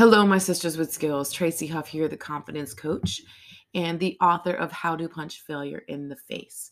Hello, my sisters with skills. Tracy Huff here, the confidence coach and the author of How to Punch Failure in the Face.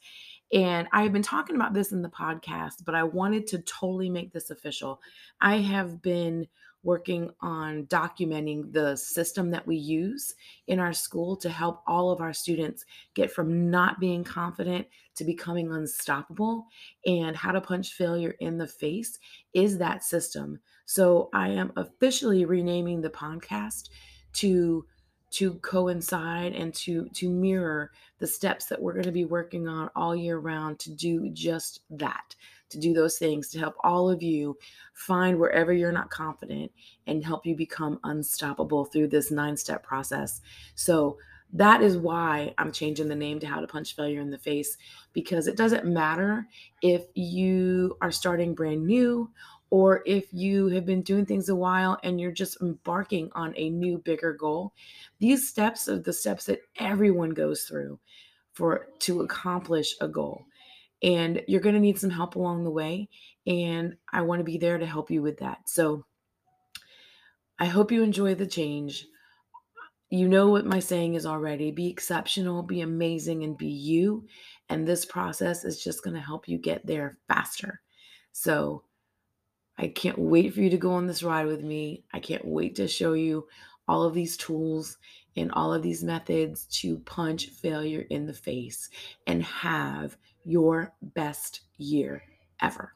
And I've been talking about this in the podcast, but I wanted to totally make this official. I have been working on documenting the system that we use in our school to help all of our students get from not being confident to becoming unstoppable. And how to punch failure in the face is that system. So I am officially renaming the podcast to to coincide and to to mirror the steps that we're going to be working on all year round to do just that to do those things to help all of you find wherever you're not confident and help you become unstoppable through this nine step process. So, that is why I'm changing the name to How to Punch Failure in the Face because it doesn't matter if you are starting brand new or if you have been doing things a while and you're just embarking on a new, bigger goal. These steps are the steps that everyone goes through for to accomplish a goal and you're going to need some help along the way. And I want to be there to help you with that. So I hope you enjoy the change. You know what my saying is already be exceptional, be amazing, and be you. And this process is just going to help you get there faster. So I can't wait for you to go on this ride with me. I can't wait to show you all of these tools and all of these methods to punch failure in the face and have your best year ever.